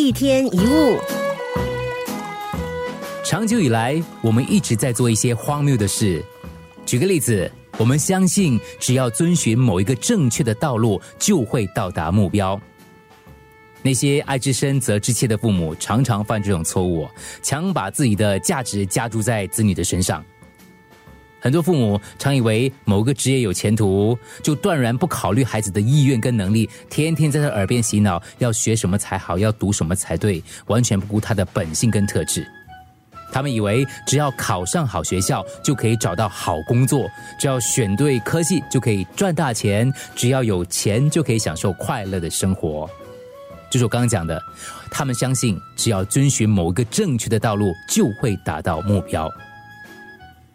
一天一物，长久以来，我们一直在做一些荒谬的事。举个例子，我们相信只要遵循某一个正确的道路，就会到达目标。那些爱之深责之切的父母，常常犯这种错误，强把自己的价值加注在子女的身上。很多父母常以为某个职业有前途，就断然不考虑孩子的意愿跟能力，天天在他耳边洗脑，要学什么才好，要读什么才对，完全不顾他的本性跟特质。他们以为只要考上好学校就可以找到好工作，只要选对科系就可以赚大钱，只要有钱就可以享受快乐的生活。就是我刚刚讲的，他们相信只要遵循某个正确的道路，就会达到目标。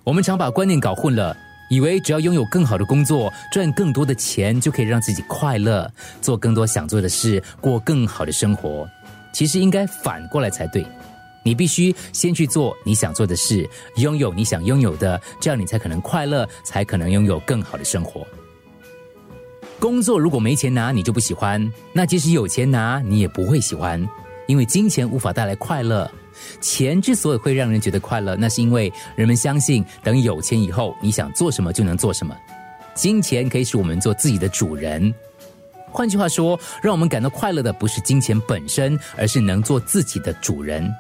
我们常把观念搞混了，以为只要拥有更好的工作，赚更多的钱，就可以让自己快乐，做更多想做的事，过更好的生活。其实应该反过来才对。你必须先去做你想做的事，拥有你想拥有的，这样你才可能快乐，才可能拥有更好的生活。工作如果没钱拿，你就不喜欢；那即使有钱拿，你也不会喜欢，因为金钱无法带来快乐。钱之所以会让人觉得快乐，那是因为人们相信，等有钱以后，你想做什么就能做什么。金钱可以使我们做自己的主人。换句话说，让我们感到快乐的不是金钱本身，而是能做自己的主人。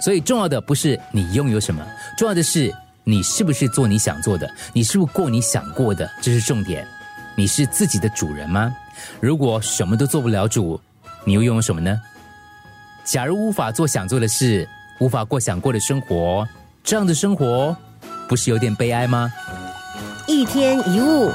所以，重要的不是你拥有什么，重要的是你是不是做你想做的，你是不是过你想过的，这是重点。你是自己的主人吗？如果什么都做不了主，你又拥有什么呢？假如无法做想做的事，无法过想过的生活，这样的生活不是有点悲哀吗？一天一物。